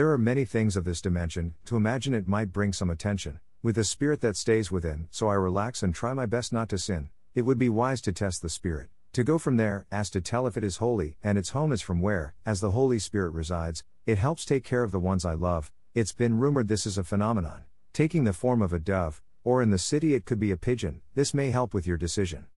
There are many things of this dimension, to imagine it might bring some attention, with a spirit that stays within, so I relax and try my best not to sin. It would be wise to test the spirit. To go from there, as to tell if it is holy, and its home is from where, as the Holy Spirit resides, it helps take care of the ones I love. It's been rumored this is a phenomenon, taking the form of a dove, or in the city it could be a pigeon, this may help with your decision.